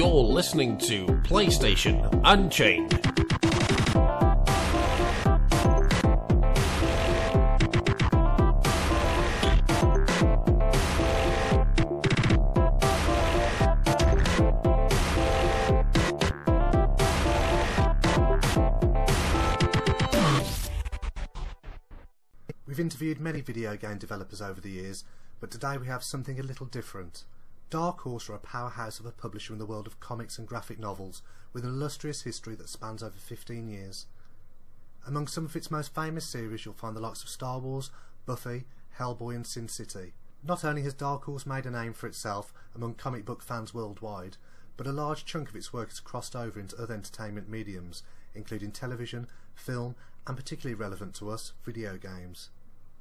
You're listening to PlayStation Unchained. We've interviewed many video game developers over the years, but today we have something a little different. Dark Horse are a powerhouse of a publisher in the world of comics and graphic novels, with an illustrious history that spans over 15 years. Among some of its most famous series you'll find the likes of Star Wars, Buffy, Hellboy and Sin City. Not only has Dark Horse made a name for itself among comic book fans worldwide, but a large chunk of its work has crossed over into other entertainment mediums, including television, film, and particularly relevant to us, video games.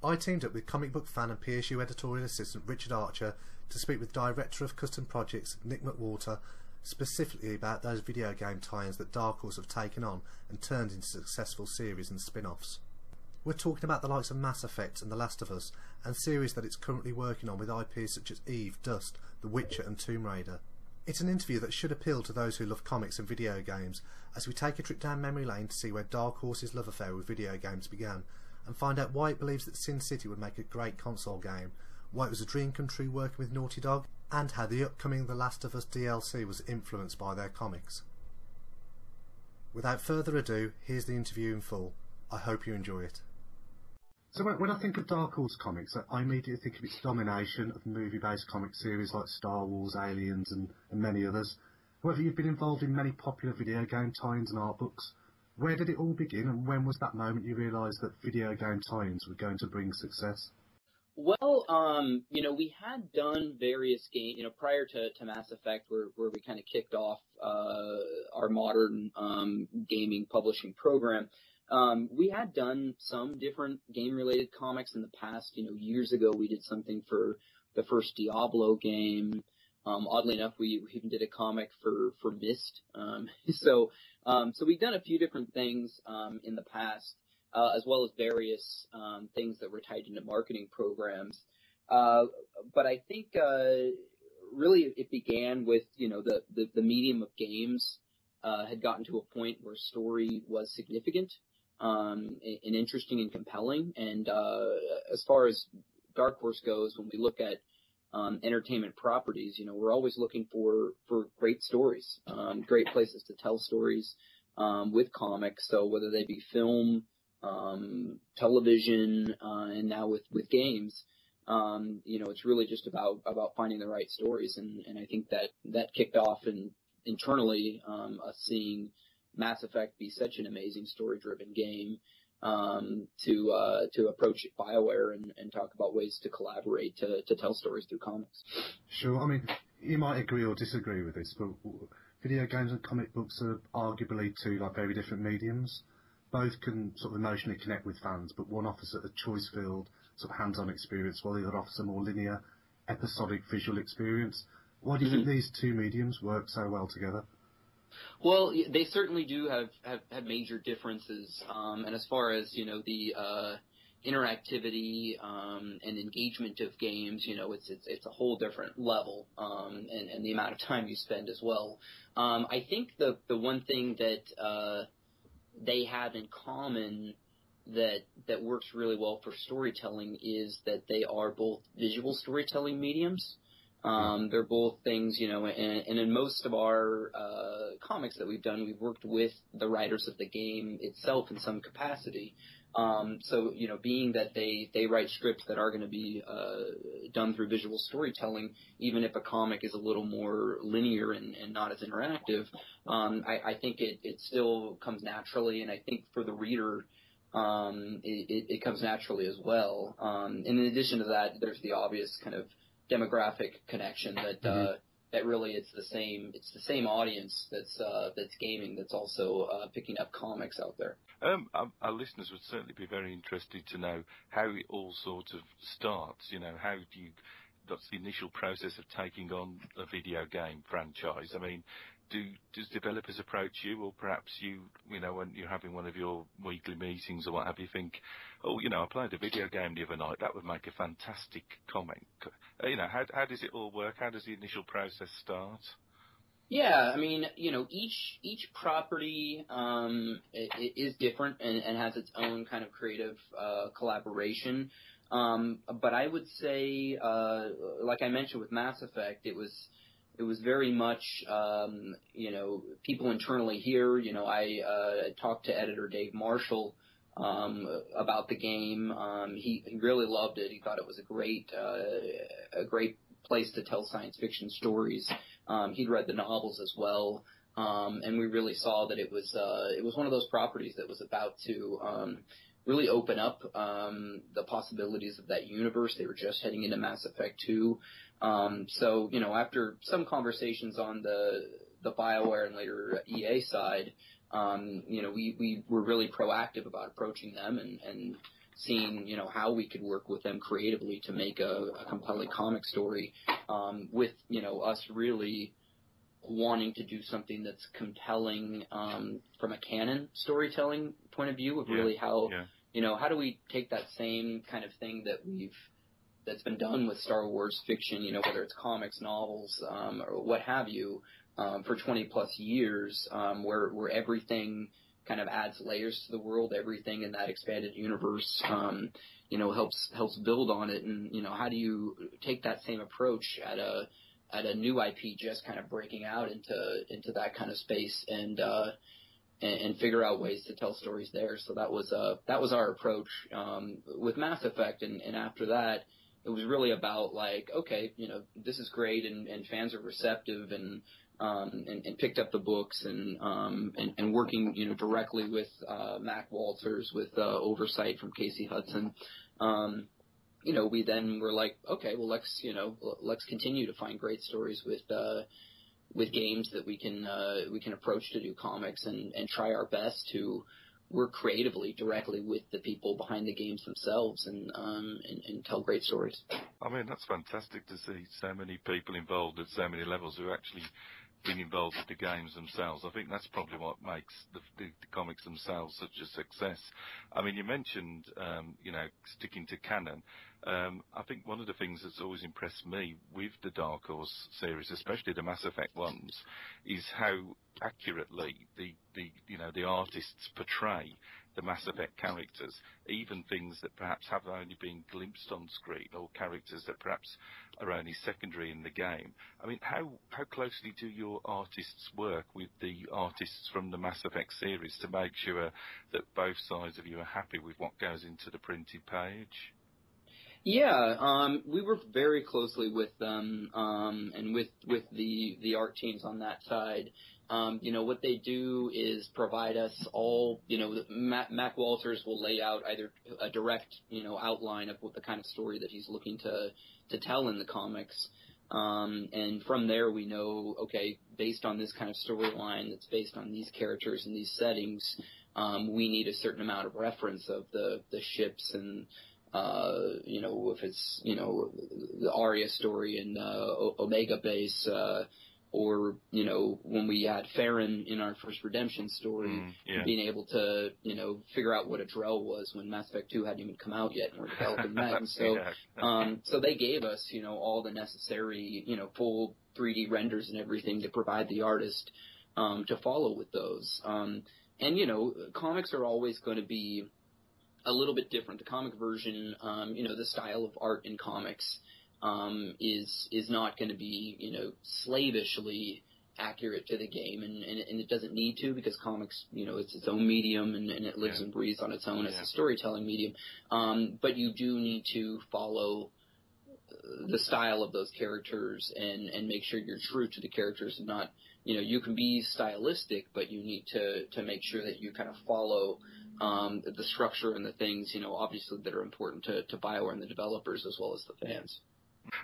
I teamed up with comic book fan and PSU editorial assistant Richard Archer to speak with director of custom projects Nick McWhorter specifically about those video game tie-ins that Dark Horse have taken on and turned into successful series and spin-offs. We're talking about the likes of Mass Effect and The Last of Us and series that it's currently working on with IPs such as Eve, Dust, The Witcher and Tomb Raider. It's an interview that should appeal to those who love comics and video games as we take a trip down memory lane to see where Dark Horse's love affair with video games began and find out why it believes that Sin City would make a great console game, why it was a dream come true working with Naughty Dog, and how the upcoming The Last of Us DLC was influenced by their comics. Without further ado, here's the interview in full. I hope you enjoy it. So when, I think of Dark Horse comics, I immediately think of its domination of movie-based comic series like Star Wars, Aliens, and, and many others. However, you've been involved in many popular video game tie-ins and art books. Where did it all begin, and when was that moment you realised that video game tie-ins were going to bring success? Well, um, you know, we had done various games, you know, prior to, to Mass Effect, where, where we kind of kicked off uh, our modern um, gaming publishing program. Um, we had done some different game-related comics in the past. You know, years ago, we did something for the first Diablo game. Um, oddly enough, we, we even did a comic for for Myst. Um, so um, so we've done a few different things um, in the past, uh, as well as various um, things that were tied into marketing programs. Uh, but I think uh, really it began with you know the the, the medium of games uh, had gotten to a point where story was significant um, and interesting and compelling. And uh, as far as Dark Horse goes, when we look at um, entertainment properties. You know, we're always looking for for great stories, um, great places to tell stories um, with comics. So whether they be film, um, television, uh, and now with with games, um, you know, it's really just about about finding the right stories. And and I think that that kicked off in internally um, us seeing Mass Effect be such an amazing story driven game um, to uh, to approach Bioware and, and talk about ways to collaborate to, to tell stories through comics. Sure. I mean, you might agree or disagree with this, but video games and comic books are arguably two like very different mediums. Both can sort of emotionally connect with fans, but one offers a choice-filled, sort of hands-on experience, while the other offers a more linear, episodic visual experience. Why do you mm-hmm. think these two mediums work so well together? Well, they certainly do have have, have major differences, um, and as far as you know the uh, interactivity um, and engagement of games, you know, it's it's it's a whole different level, um, and and the amount of time you spend as well. Um, I think the the one thing that uh, they have in common that that works really well for storytelling is that they are both visual storytelling mediums. Um, they're both things, you know, and, and in most of our uh, comics that we've done, we've worked with the writers of the game itself in some capacity. Um, so, you know, being that they, they write scripts that are going to be uh, done through visual storytelling, even if a comic is a little more linear and, and not as interactive, um, I, I think it, it still comes naturally. And I think for the reader, um, it, it, it comes naturally as well. Um, and in addition to that, there's the obvious kind of demographic connection that mm-hmm. uh, that really it's the same it's the same audience that's uh, that's gaming that's also uh, picking up comics out there. Um, our, our, listeners would certainly be very interested to know how it all sort of starts. You know, how do you that's the initial process of taking on a video game franchise. I mean, do does developers approach you, or perhaps you, you know, when you're having one of your weekly meetings or what have you, think, oh, you know, I played a video game the other night. That would make a fantastic comic. Uh, you know, how how does it all work? How does the initial process start? Yeah, I mean, you know, each each property um, is different and, and, has its own kind of creative uh, collaboration. Um, but I would say, uh, like I mentioned with Mass Effect, it was it was very much, um, you know, people internally here. You know, I uh, talked to editor Dave Marshall um, about the game. Um, he, he really loved it. He thought it was a great uh, a great place to tell science fiction stories. Um, he'd read the novels as well, um, and we really saw that it was uh, it was one of those properties that was about to um, really open up um, the possibilities of that universe. They were just heading into Mass Effect 2, um, so you know after some conversations on the the Bioware and later EA side, um, you know we we were really proactive about approaching them and and seeing you know how we could work with them creatively to make a, a compelling comic story um, with you know us really wanting to do something that's compelling um, from a canon storytelling point of view of yeah, really how yeah. you know how do we take that same kind of thing that we've that's been done with Star Wars fiction, you know, whether it's comics, novels, um, or what have you, um, for 20 plus years, um, where where everything kind of adds layers to the world. Everything in that expanded universe, um, you know, helps helps build on it. And you know, how do you take that same approach at a at a new IP just kind of breaking out into into that kind of space and uh, and, figure out ways to tell stories there. So that was uh that was our approach um, with Mass Effect, and, and after that. It was really about like, okay, you know, this is great and, and fans are receptive and um, and, and picked up the books and, um, and and working you know directly with uh, Mac Walters with uh, oversight from Casey Hudson. Um, you know, we then were like, okay, well let's you know let's continue to find great stories with uh, with games that we can uh, we can approach to do comics and and try our best to work creatively directly with the people behind the games themselves and um and, and tell great stories. I mean that's fantastic to see so many people involved at so many levels who actually being involved with the games themselves. I think that's probably what makes the, the, the comics themselves such a success. I mean, you mentioned, um, you know, sticking to canon. Um, I think one of the things that's always impressed me with the Dark Horse series, especially the Mass Effect ones, is how accurately the, the you know the artists portray the Mass Effect characters, even things that perhaps have only been glimpsed on screen or characters that perhaps are only secondary in the game. I mean, how, how closely do your artists work with the artists from the Mass Effect series to make sure that both sides of you are happy with what goes into the printed page? Yeah, um, we work very closely with them um, and with with the the art teams on that side. Um, you know, what they do is provide us all, you know, Mac, Mac Walters will lay out either a direct, you know, outline of what the kind of story that he's looking to, to tell in the comics. Um, and from there we know, okay, based on this kind of storyline that's based on these characters and these settings, um, we need a certain amount of reference of the, the ships and, uh, you know, if it's, you know, the Aria story and, uh, Omega base, uh, or you know when we had Feron in our first redemption story, mm, yeah. being able to you know figure out what a Drell was when Mass Effect 2 hadn't even come out yet, and we're developing that. And so, yeah. um, so they gave us you know all the necessary you know full 3D renders and everything to provide the artist um, to follow with those. Um, and you know, comics are always going to be a little bit different. The comic version, um, you know, the style of art in comics um, is is not going to be you know slavishly accurate to the game, and, and, and it doesn't need to because comics, you know, it's its own medium and, and it lives yeah. and breathes on its own yeah. as a storytelling medium. Um, but you do need to follow the style of those characters and and make sure you're true to the characters and not you know you can be stylistic but you need to to make sure that you kind of follow um, the structure and the things you know obviously that are important to to Bioware and the developers as well as the fans.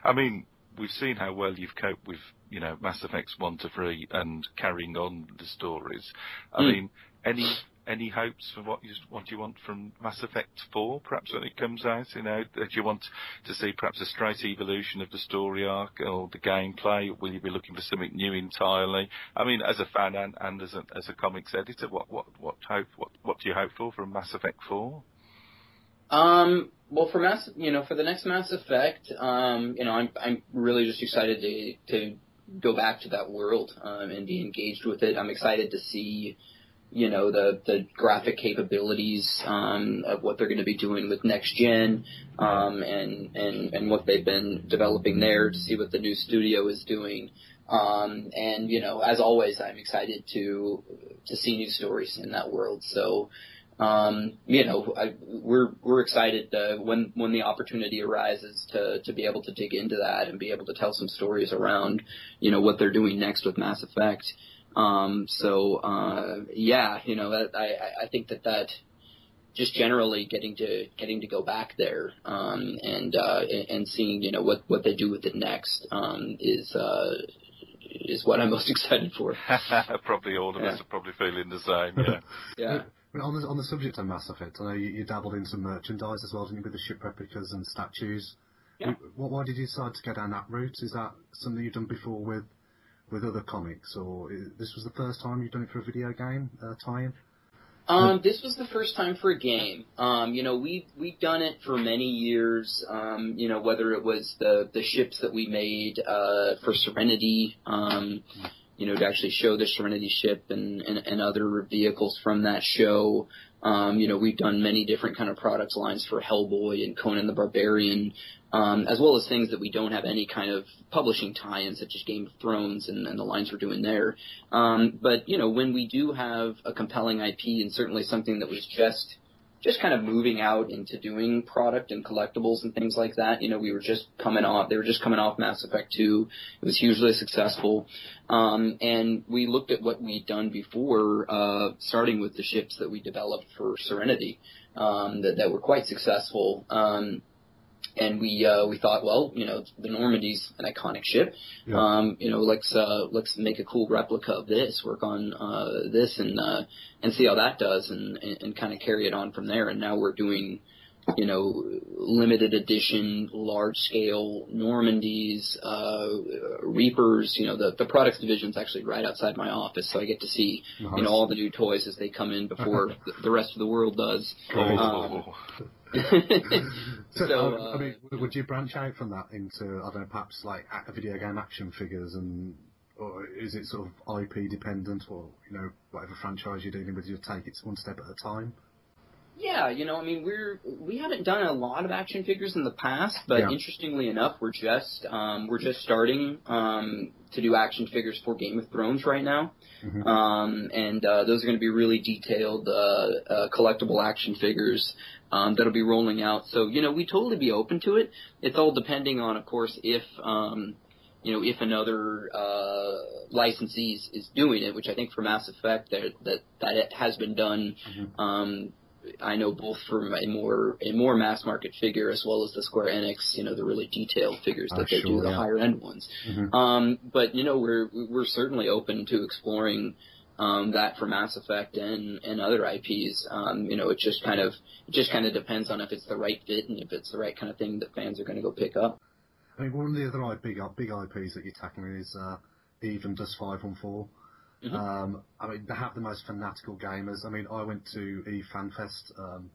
I mean, we've seen how well you've coped with, you know, Mass Effects 1 to 3 and carrying on the stories. I mm. mean, any any hopes for what you what you want from Mass Effect 4, perhaps when it comes out? You know, do you want to see perhaps a straight evolution of the story arc or the gameplay? Will you be looking for something new entirely? I mean, as a fan and, and as a as a comics editor, what what what hope what what do you hope for from Mass Effect 4? Um, well, for Mass, you know, for the next Mass Effect, um, you know, I'm I'm really just excited to to go back to that world um, and be engaged with it. I'm excited to see you know the the graphic capabilities um, of what they're going to be doing with next gen um, and and and what they've been developing there to see what the new studio is doing um, and you know as always I'm excited to to see new stories in that world so um, you know I, we're we're excited uh, when when the opportunity arises to to be able to dig into that and be able to tell some stories around you know what they're doing next with Mass Effect. Um, so uh, yeah, you know, I I think that that just generally getting to getting to go back there um, and uh, and seeing you know what what they do with it next um, is uh, is what I'm most excited for. probably all of yeah. us are probably feeling the same. Yeah. yeah. On the, on the subject of Mass Effect, I know you, you dabbled in some merchandise as well, didn't you, with the ship replicas and statues? Yeah. Why did you decide to go down that route? Is that something you've done before with with other comics, or this was the first time you've done it for a video game uh, tie-in? Um, this was the first time for a game. Um, you know, we we've done it for many years. Um, you know, whether it was the the ships that we made uh, for Serenity, um, you know, to actually show the Serenity ship and, and, and other vehicles from that show. Um, you know, we've done many different kind of product lines for Hellboy and Conan the Barbarian, um, as well as things that we don't have any kind of publishing tie-in, such as Game of Thrones and, and the lines we're doing there. Um, but you know, when we do have a compelling IP and certainly something that was just just kind of moving out into doing product and collectibles and things like that. You know, we were just coming off, they were just coming off Mass Effect 2. It was hugely successful. Um, and we looked at what we'd done before, uh, starting with the ships that we developed for Serenity, um, that, that were quite successful. Um, and we uh, we thought, well, you know, the Normandy's an iconic ship. Yeah. Um, you know, let's uh, let's make a cool replica of this, work on uh, this, and uh, and see how that does, and, and, and kind of carry it on from there. And now we're doing, you know, limited edition, large scale Normandies, uh, Reapers. You know, the the products division's actually right outside my office, so I get to see nice. you know all the new toys as they come in before the, the rest of the world does. Cool. Um, so, so uh, I mean, would you branch out from that into I don't know, perhaps like video game action figures, and or is it sort of IP dependent, or you know, whatever franchise you're dealing with, you take it one step at a time? Yeah, you know, I mean, we're we haven't done a lot of action figures in the past, but yeah. interestingly enough, we're just um, we're just starting um, to do action figures for Game of Thrones right now, mm-hmm. um, and uh, those are going to be really detailed uh, uh, collectible action figures um, that'll be rolling out. So you know, we totally be open to it. It's all depending on, of course, if um, you know, if another uh, licensee is, doing it, which I think for Mass Effect that that that it has been done. Mm-hmm. Um, I know both for a more a more mass market figure as well as the Square Enix, you know, the really detailed figures that uh, they sure, do, the yeah. higher end ones. Mm-hmm. Um, but you know, we're we're certainly open to exploring um, that for Mass Effect and and other IPs. Um, you know, it just kind of it just kind of depends on if it's the right fit and if it's the right kind of thing that fans are going to go pick up. I mean, one of the other big big IPs that you're tackling is uh, Eve and Dust Five One Four. Mm-hmm. Um, I mean, they have the most fanatical gamers. I mean, I went to Eve FanFest um,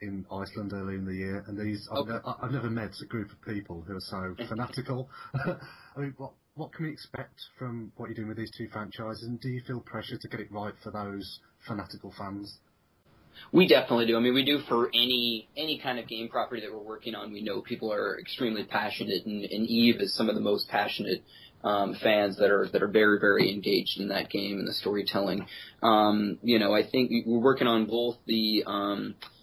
in Iceland earlier in the year, and these okay. I've, I've, never met a group of people who are so fanatical. I mean, what what can we expect from what you're doing with these two franchises, and do you feel pressure to get it right for those fanatical fans? We definitely do. I mean, we do for any any kind of game property that we're working on. We know people are extremely passionate, and, and Eve is some of the most passionate um, fans that are that are very very engaged in that game and the storytelling. Um, you know, I think we're working on both the um, uh,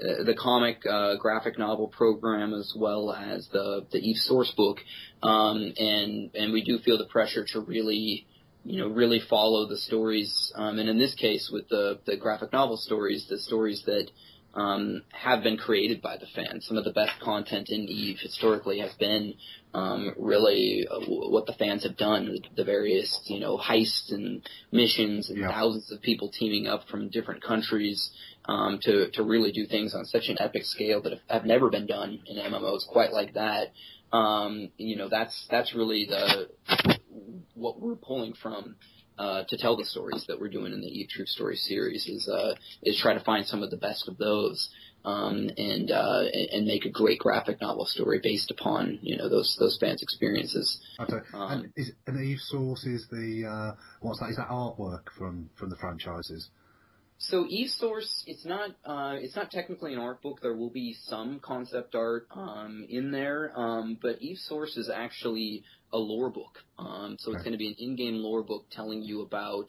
the comic uh, graphic novel program as well as the the Eve source book, um, and and we do feel the pressure to really you know really follow the stories, um, and in this case with the the graphic novel stories, the stories that um, have been created by the fans. Some of the best content in Eve historically has been um, really uh, what the fans have done, the various you know heists and missions and yeah. thousands of people teaming up from different countries um, to to really do things on such an epic scale that have, never been done in MMOs quite like that. Um, you know that's that's really the what we're pulling from uh, to tell the stories that we're doing in the Eve True Story series is uh, is try to find some of the best of those um, and uh, and make a great graphic novel story based upon you know those those fans' experiences. Okay. Um, and is an Eve Source is the uh, what's that? Is that artwork from from the franchises? So Eve Source, it's not uh, it's not technically an art book. There will be some concept art um, in there, um, but Eve Source is actually a lore book. Um, so it's going to be an in-game lore book telling you about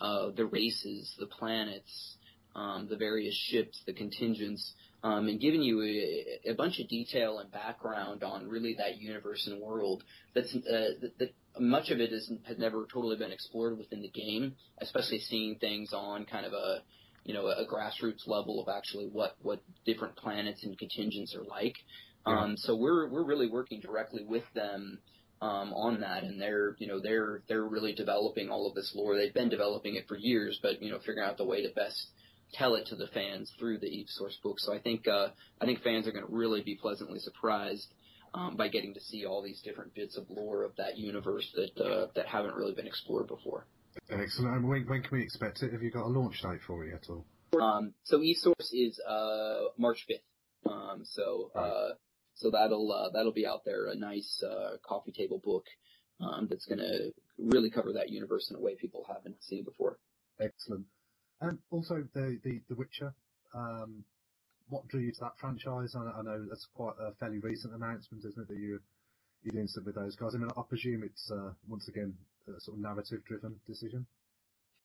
uh, the races, the planets, um, the various ships, the contingents, um, and giving you a, a, bunch of detail and background on really that universe and world. That's uh, that, that much of it is, has never totally been explored within the game, especially seeing things on kind of a you know a grassroots level of actually what what different planets and contingents are like. Yeah. Um, so we're we're really working directly with them um, on that, and they're you know they're they're really developing all of this lore. They've been developing it for years, but you know figuring out the way to best tell it to the fans through the Eve source book. So I think uh, I think fans are going to really be pleasantly surprised um, by getting to see all these different bits of lore of that universe that uh, that haven't really been explored before. Excellent. And when, when can we expect it? Have you got a launch date for it at all? Um, so Eve source is uh, March fifth. Um, so uh, so that'll uh, that'll be out there. A nice uh, coffee table book um, that's going to really cover that universe in a way people haven't seen before. Excellent. And also the the, the Witcher. Um, what drew you to that franchise? I, I, know that's quite a fairly recent announcement, isn't it? That you you're doing something with those guys. I mean, I presume it's uh, once again a sort of narrative driven decision.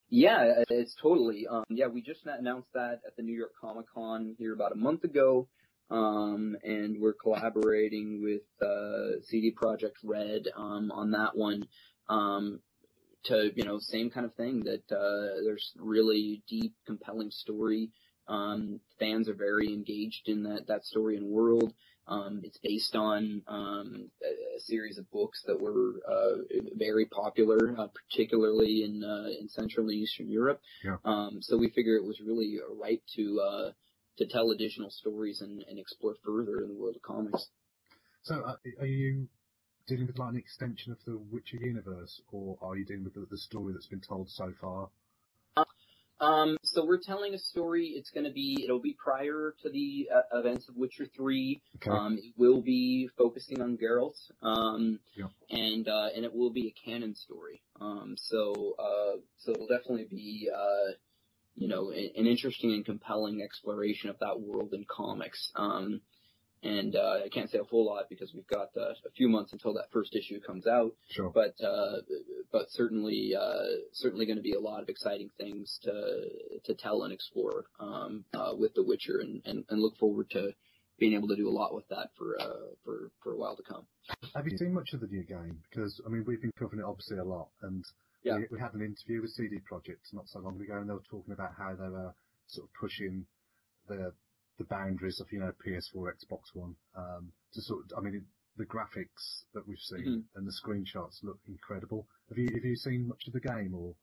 Yeah, it's totally. Um, yeah, we just announced that at the New York Comic Con here about a month ago. Um, and we're collaborating with uh, CD Projekt Red um, on that one. Um, to you know, same kind of thing that uh, there's really deep, compelling story. Um, fans are very engaged in that that story and world. Um, it's based on um, a, a, series of books that were uh, very popular, uh, particularly in uh, in Central and Eastern Europe. Yeah. Um, so we figure it was really right to uh, to tell additional stories and, and explore further in the world of comics. So, uh, are you dealing with like an extension of the Witcher universe, or are you dealing with the, the story that's been told so far? Um, so we're telling a story. It's going to be, it'll be prior to the uh, events of Witcher 3. Okay. Um, it will be focusing on Geralt. Um, yeah. and, uh, and it will be a canon story. Um, so, uh, so it'll definitely be, uh, you know, an interesting and compelling exploration of that world in comics. And uh, I can't say a whole lot because we've got uh, a few months until that first issue comes out. Sure. But uh, but certainly uh, certainly going to be a lot of exciting things to to tell and explore um, uh, with The Witcher, and, and, and look forward to being able to do a lot with that for uh, for for a while to come. Have you seen much of the new game? Because I mean, we've been covering it obviously a lot, and yeah. we, we had an interview with CD Projekt not so long ago, and they were talking about how they were sort of pushing the the boundaries of you know PS4, Xbox One um, to sort. Of, I mean, the graphics that we've seen mm-hmm. and the screenshots look incredible. Have you have you seen much of the game or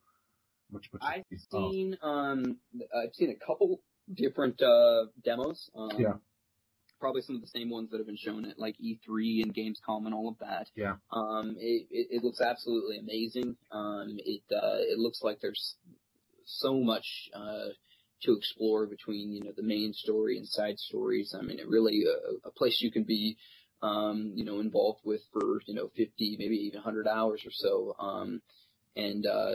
much? much I've seen um I've seen a couple different uh, demos. Um, yeah. Probably some of the same ones that have been shown at like E3 and Gamescom and all of that. Yeah. Um, it, it, it looks absolutely amazing. Um, it uh, it looks like there's so much uh, to explore between you know the main story and side stories. I mean, it really uh, a place you can be um, you know involved with for you know 50, maybe even 100 hours or so. Um, and uh,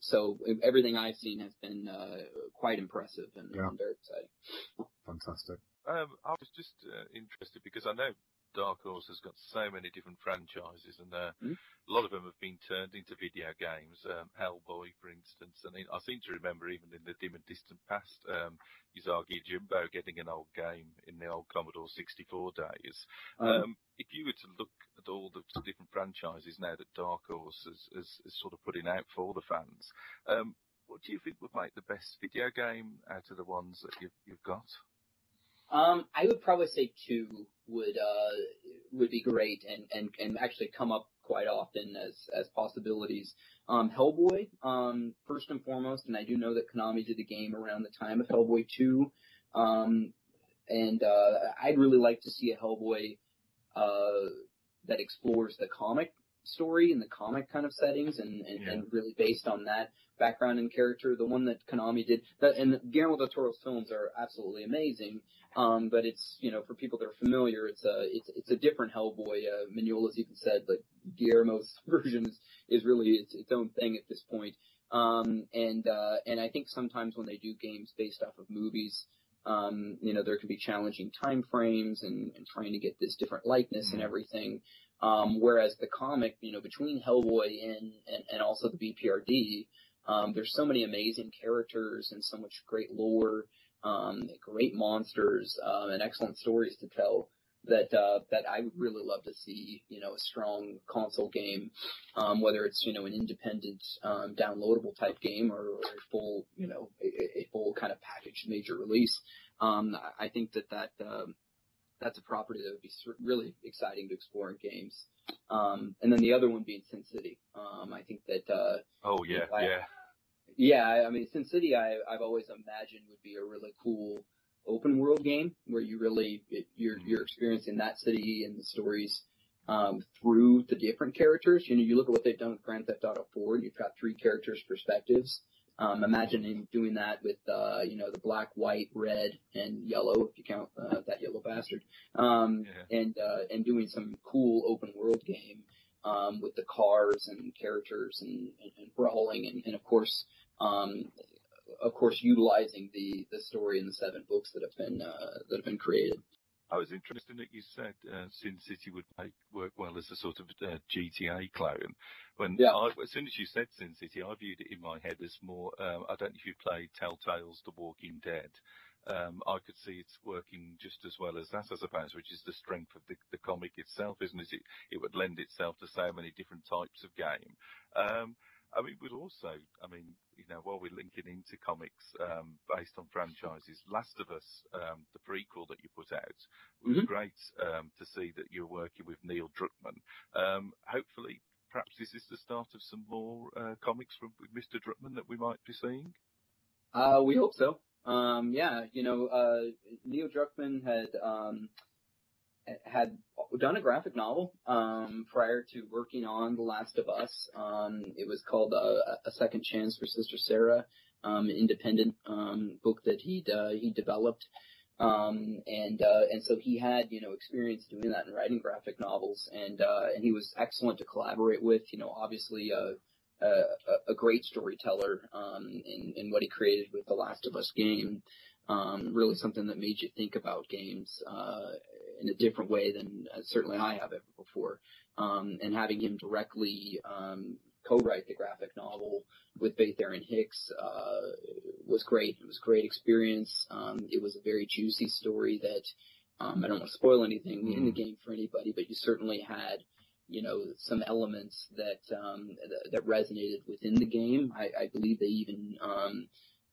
so everything I've seen has been uh, quite impressive and, yeah. and very exciting. Fantastic. Um, I was just uh, interested because I know Dark Horse has got so many different franchises, and uh, mm-hmm. a lot of them have been turned into video games. Um, Hellboy, for instance, and I seem to remember even in the dim and distant past, um, Usagi Yojimbo getting an old game in the old Commodore 64 days. Um, if you were to look at all the different franchises now that Dark Horse is, is, is sort of putting out for the fans, um, what do you think would make the best video game out of the ones that you've, you've got? Um, I would probably say two would uh, would be great and, and, and actually come up quite often as as possibilities. Um, Hellboy, um, first and foremost, and I do know that Konami did the game around the time of Hellboy 2. Um, and uh, I'd really like to see a Hellboy uh, that explores the comic story in the comic kind of settings and, and, Yeah. and really based on that background and character. The one that Konami did, that, and Guillermo del Toro's films are absolutely amazing. Um, but it's, you know, for people that are familiar, it's a, it's, it's a different Hellboy. Uh, Mignola's even said that Guillermo's version is, is really its, its own thing at this point. Um, and, uh, and I think sometimes when they do games based off of movies, um, you know, there can be challenging time frames and, and trying to get this different likeness and Mhm. everything. Um, whereas the comic, you know, between Hellboy and, and, and also the BPRD, um, there's so many amazing characters and so much great lore, um, great monsters, um, and excellent stories to tell that, uh, that I would really love to see, you know, a strong console game, um, whether it's, you know, an independent, um, downloadable type game or, or a full, you know, a, a full kind of packaged major release. Um, I- think that that, um, that's a property that would be really exciting to explore in games. Um, and then the other one being Sin City. Um, I think that, uh, Oh yeah, I- yeah. yeah, I- mean, Sin City, I, I've always imagined would be a really cool open world game where you really it, you're you're experiencing that city and the stories um, through the different characters. You know, you look at what they've done with Grand Theft Auto 4. You've got three characters' perspectives. Um, imagine him doing that with uh, you know the black, white, red, and yellow if you count uh, that yellow bastard. Um, Yeah. and uh, and doing some cool open world game um, with the cars and characters and, and, and brawling and, and of course um, of course utilizing the the story in the seven books that have been uh, that have been created. I was interested in that you said uh, Sin City would make work well as a sort of uh, GTA clone. When Yeah. I, as soon as you said Sin City, I viewed it in my head as more. Um, I don't know if you played Telltale's The Walking Dead. Um, I could see it's working just as well as that, I suppose, which is the strength of the, the comic itself, isn't it? it? It would lend itself to so many different types of game. Um, I mean, we'd also, I mean, you know, while we're linking into comics um, based on franchises, Last of Us, um, the prequel that you put out, was Mhm. great um, to see that you're working with Neil Druckmann. Um, hopefully, perhaps this is the start of some more uh, comics from with Mr. Druckmann that we might be seeing. Uh, we hope so. Um, yeah, you know, uh, Neil Druckmann had, um, had done a graphic novel, um, prior to working on The Last of Us. Um, it was called, uh, A Second Chance for Sister Sarah, um, independent, um, book that he'd, uh, he developed. Um, and, uh, and so he had, you know, experience doing that and writing graphic novels and, uh, and he was excellent to collaborate with, you know, obviously, uh, a, a- a great storyteller um, in, in what he created with the Last of Us game. Um, really something that made you think about games uh, in a different way than uh, certainly I have ever before. Um, and having him directly um, co-write the graphic novel with Faith Erin Hicks uh, was great. It was a great experience. Um, it was a very juicy story that um, I don't want to spoil anything in the game for anybody, but you certainly had you know, some elements that um, that, that resonated within the game. I, I believe they even um,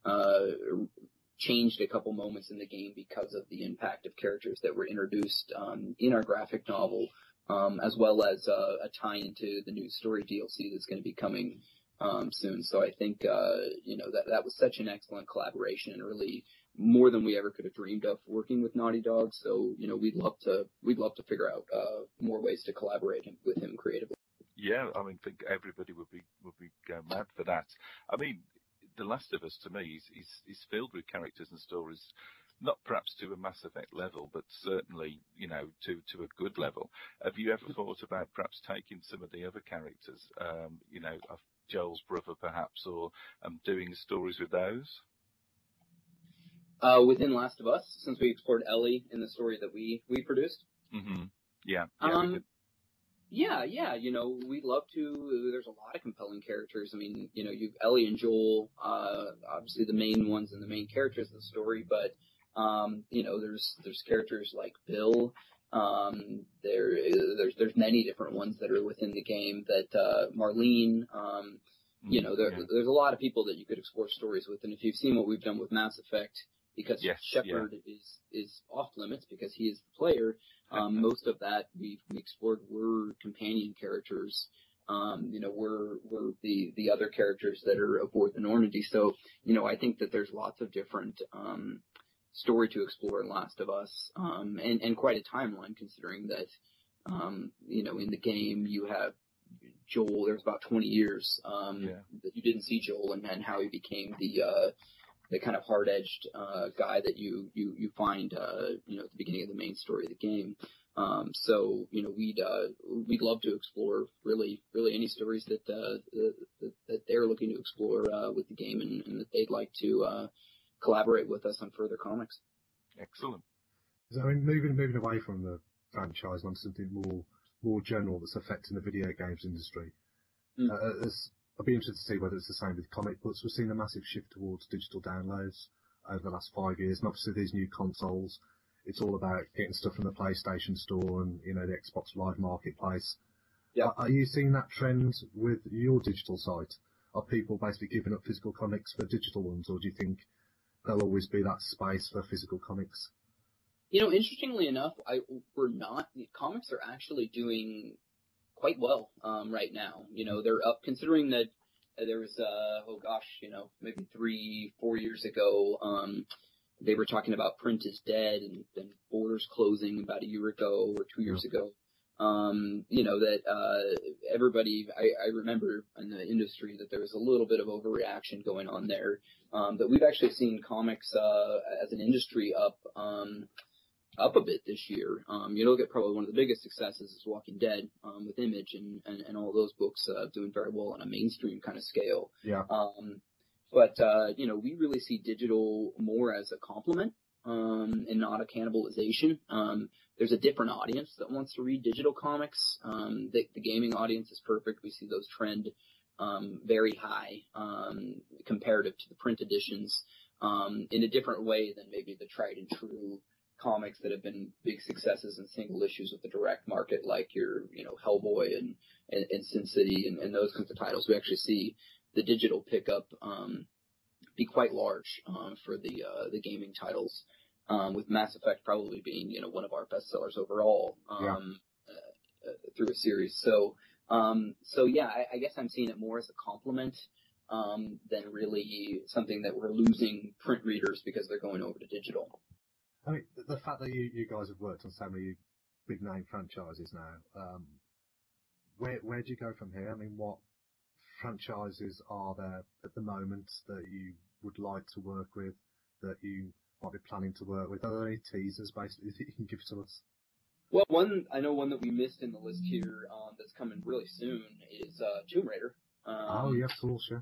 uh, changed a couple moments in the game because of the impact of characters that were introduced um, in our graphic novel, um, as well as uh, a tie into the new story DLC that's going to be coming um, soon. So I think uh, you know that that was such an excellent collaboration and really more than we ever could have dreamed of working with Naughty Dog. So you know we'd love to we'd love to figure out uh, more ways to collaborate with him creatively. Yeah, I mean, I think everybody would be would be going mad for that. I mean, The Last of Us to me is is, is filled with characters and stories. Not perhaps to a Mass Effect level, but certainly, you know, to, to a good level. Have you ever thought about perhaps taking some of the other characters, um, you know, Joel's brother perhaps, or um, doing stories with those? Uh, within Last of Us, since we explored Ellie in the story that we we produced. hmm Yeah. yeah Um, Yeah, yeah, you know, we'd love to. There's a lot of compelling characters. I mean, you know, you've Ellie and Joel, uh, obviously the main ones and the main characters of the story, but, um, you know, there's, there's characters like Bill, um, there, there's, there's many different ones that are within the game that, uh, Marlene, um, you know, there, yeah. there's a lot of people that you could explore stories with, and if you've seen what we've done with Mass Effect, because Yes, Shepard is, is off limits because he is the player, um, most of that we we explored were companion characters. Um, you know, were were the the other characters that are aboard the Normandy. So, you know, I think that there's lots of different um, story to explore in Last of Us, um, and and quite a timeline considering that, um, you know, in the game you have Joel. there's about 20 years um, Yeah. that you didn't see Joel, and, and how he became the uh, the kind of hard edged uh, guy that you you you find uh, you know at the beginning of the main story of the game. Um, so you know we'd uh, we'd love to explore really really any stories that uh, that, that they're looking to explore uh, with the game and, and that they'd like to uh, collaborate with us on further comics. Excellent. So, I mean, moving moving away from the franchise onto something more more general that's affecting the video games industry. Mm. Uh, it's- I'd be interested to see whether it's the same with comic books. We've seen a massive shift towards digital downloads over the last five years, and obviously these new consoles. It's all about getting stuff from the PlayStation Store and you know the Xbox Live Marketplace. Yeah. Are, are you seeing that trend with your digital site? Are people basically giving up physical comics for digital ones, or do you think there'll always be that space for physical comics? You know, interestingly enough, I we're not. Comics are actually doing quite well um, right now. You know, they're up considering that there was uh, oh gosh, you know, maybe three, four years ago, um, they were talking about print is dead and, and borders closing about a year ago or two years ago. Um, you know that uh, everybody, I, I remember in the industry that there was a little bit of overreaction going on there. Um, but we've actually seen comics uh, as an industry up. Um, up a bit this year. Um, you look at probably one of the biggest successes is Walking Dead um, with Image and, and, and all those books uh, doing very well on a mainstream kind of scale. Yeah. Um, but uh, you know, we really see digital more as a complement um, and not a cannibalization. Um, there's a different audience that wants to read digital comics. Um, the, the gaming audience is perfect. We see those trend um, very high um, comparative to the print editions um, in a different way than maybe the tried and true comics that have been big successes in single issues with the direct market, like your, you know, Hellboy and, and, and Sin City and, and those kinds of titles. We actually see the digital pickup, um, be quite large, um, for the, uh, the gaming titles, um, with Mass Effect probably being, you know, one of our best sellers overall, um, Yeah. uh, uh, through a series. So, um, so yeah, I, I guess I'm seeing it more as a compliment, um, than really something that we're losing print readers because they're going over to digital. I mean, the, the fact that you, you guys have worked on so many big name franchises now, um, where where do you go from here? I mean, what franchises are there at the moment that you would like to work with, that you might be planning to work with? Are there any teasers basically that you can give to us? Well, one I know one that we missed in the list here um, that's coming really soon is uh, Tomb Raider. Um, oh, yeah, of course, yeah.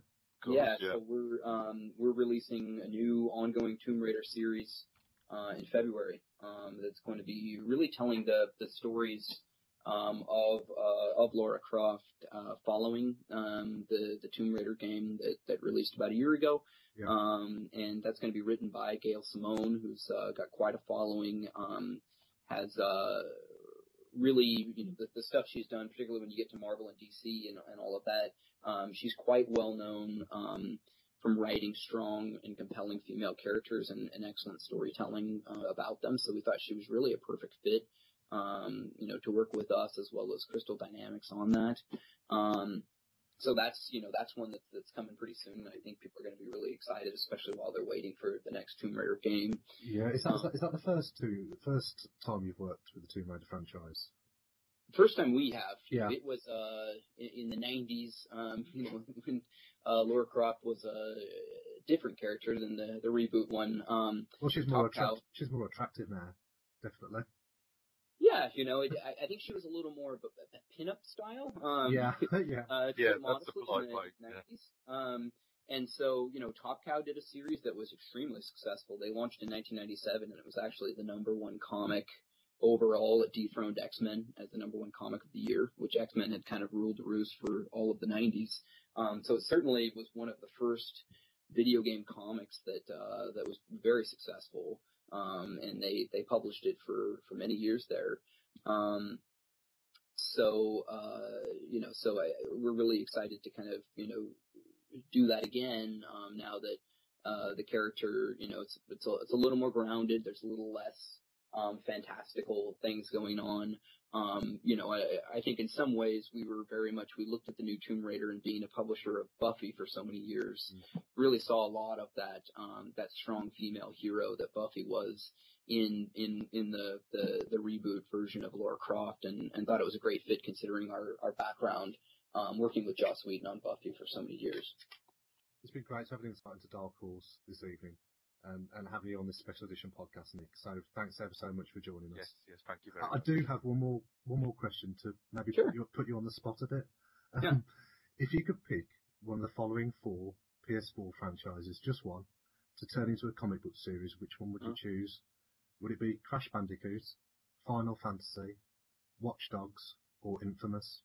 Yeah, so we're um, we're releasing a new ongoing Tomb Raider series uh, in February. Um, that's going to be really telling the the stories um, of uh, of Lara Croft uh, following um, the the Tomb Raider game that that released about a year ago. Yeah. Um, and that's going to be written by Gail Simone, who's uh, got quite a following. Um, has uh, really you know the, the stuff she's done, particularly when you get to Marvel and DC and, and all of that. Um, she's quite well known um, from writing strong and compelling female characters and, and excellent storytelling uh, about them. So we thought she was really a perfect fit, um, you know, to work with us as well as Crystal Dynamics on that. Um, so that's you know that's one that's, that's coming pretty soon. I think people are going to be really excited, especially while they're waiting for the next Tomb Raider game. Yeah, is that, is that, is that the first two, the first time you've worked with the Tomb Raider franchise? First time we have, Yeah. it was uh in, in the '90s, um, you know, when uh, Lara Croft was a different character than the the reboot one. Um, Well, she's more Top attractive. She's more attractive now, definitely. yeah, you know, it, I, I think she was a little more of a, a pinup style. Um, yeah, yeah. uh, Yeah, that's the modestly, polite the way, yeah. 90s. Um, and so, you know, Top Cow did a series that was extremely successful. They launched in 1997, and it was actually the number one comic overall. It dethroned X-Men as the number one comic of the year, which X-Men had kind of ruled the roost for all of the 90s. Um, so it certainly was one of the first video game comics that uh, that was very successful. Um, and they they published it for for many years there. Um, so uh, you know, so I, we're really excited to kind of you know do that again um, now that uh, the character you know it's it's a, it's a little more grounded. There's a little less um, fantastical things going on. Um, you know, I, I think in some ways we were very much we looked at the new Tomb Raider and being a publisher of Buffy for so many years, really saw a lot of that um, that strong female hero that Buffy was in in in the the, the reboot version of Lara Croft, and and thought it was a great fit considering our our background um, working with Joss Whedon on Buffy for so many years. It's been great to have an insight into Dark Horse this evening. Um, and having you on this special edition podcast, Nick. So thanks ever so much for joining us. Yes, yes, thank you very I, I do have one more one more question to maybe Sure. put, you, put you on the spot a bit. Um, Yeah. If you could pick one of the following four PS4 franchises, just one, to turn into a comic book series, which one would you Oh. choose? Would it be Crash Bandicoot, Final Fantasy, Watch Dogs, or Infamous?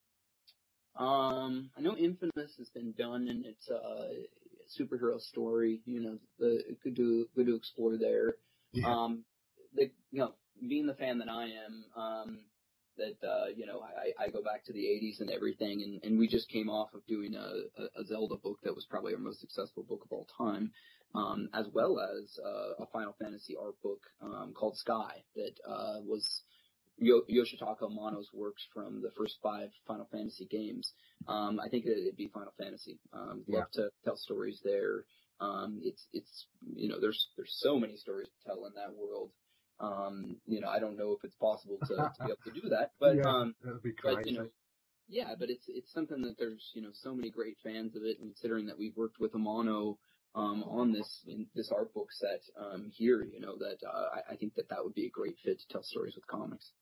Um, I know Infamous has been done, and it's a superhero story. You know, the good to good to explore there. Yeah. Um, the you know, being the fan that I am, um, that uh, you know, I, I go back to the '80s and everything, and, and we just came off of doing a, a, Zelda book that was probably our most successful book of all time, um, as well as uh, a Final Fantasy art book um, called Sky that uh, was Yo- Yoshitaka Amano's works from the first five Final Fantasy games. Um, I think that it'd be Final Fantasy. Um, Yeah. love to tell stories there. Um, it's it's you know there's there's so many stories to tell in that world. Um, you know I don't know if it's possible to, to be able to do that, but yeah, um, that would be but you know, yeah, but it's it's something that there's you know so many great fans of it, and considering that we've worked with Amano um, on this in this art book set um, here, you know that uh, I, I think that that would be a great fit to tell stories with comics.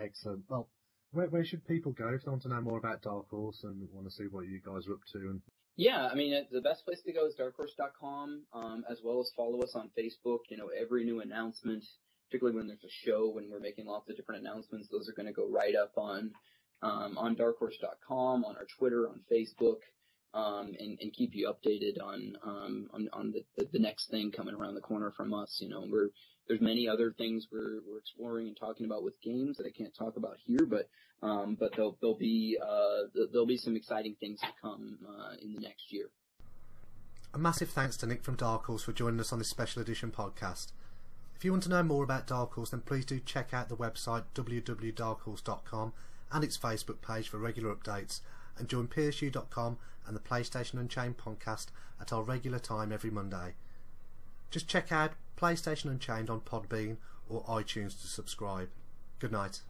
Excellent. Well, where, where should people go if they want to know more about Dark Horse and want to see what you guys are up to? And Yeah, I mean, the best place to go is darkhorse.com, um, as well as follow us on Facebook. You know, every new announcement, particularly when there's a show, when we're making lots of different announcements, those are going to go right up on, um, on darkhorse.com, on our Twitter, on Facebook, um, and, and keep you updated on, um, on, on the, the next thing coming around the corner from us. You know, we're, there's many other things we're, we're exploring and talking about with games that I can't talk about here, but um, but there'll, there'll be uh, there'll be some exciting things to come uh, in the next year. A massive thanks to Nick from Dark Horse for joining us on this special edition podcast. If you want to know more about Dark Horse, then please do check out the website www.darkhorse.com and its Facebook page for regular updates, and join PSU.com and the PlayStation Unchained podcast at our regular time every Monday. Just check out PlayStation Unchained on Podbean or iTunes to subscribe. Good night.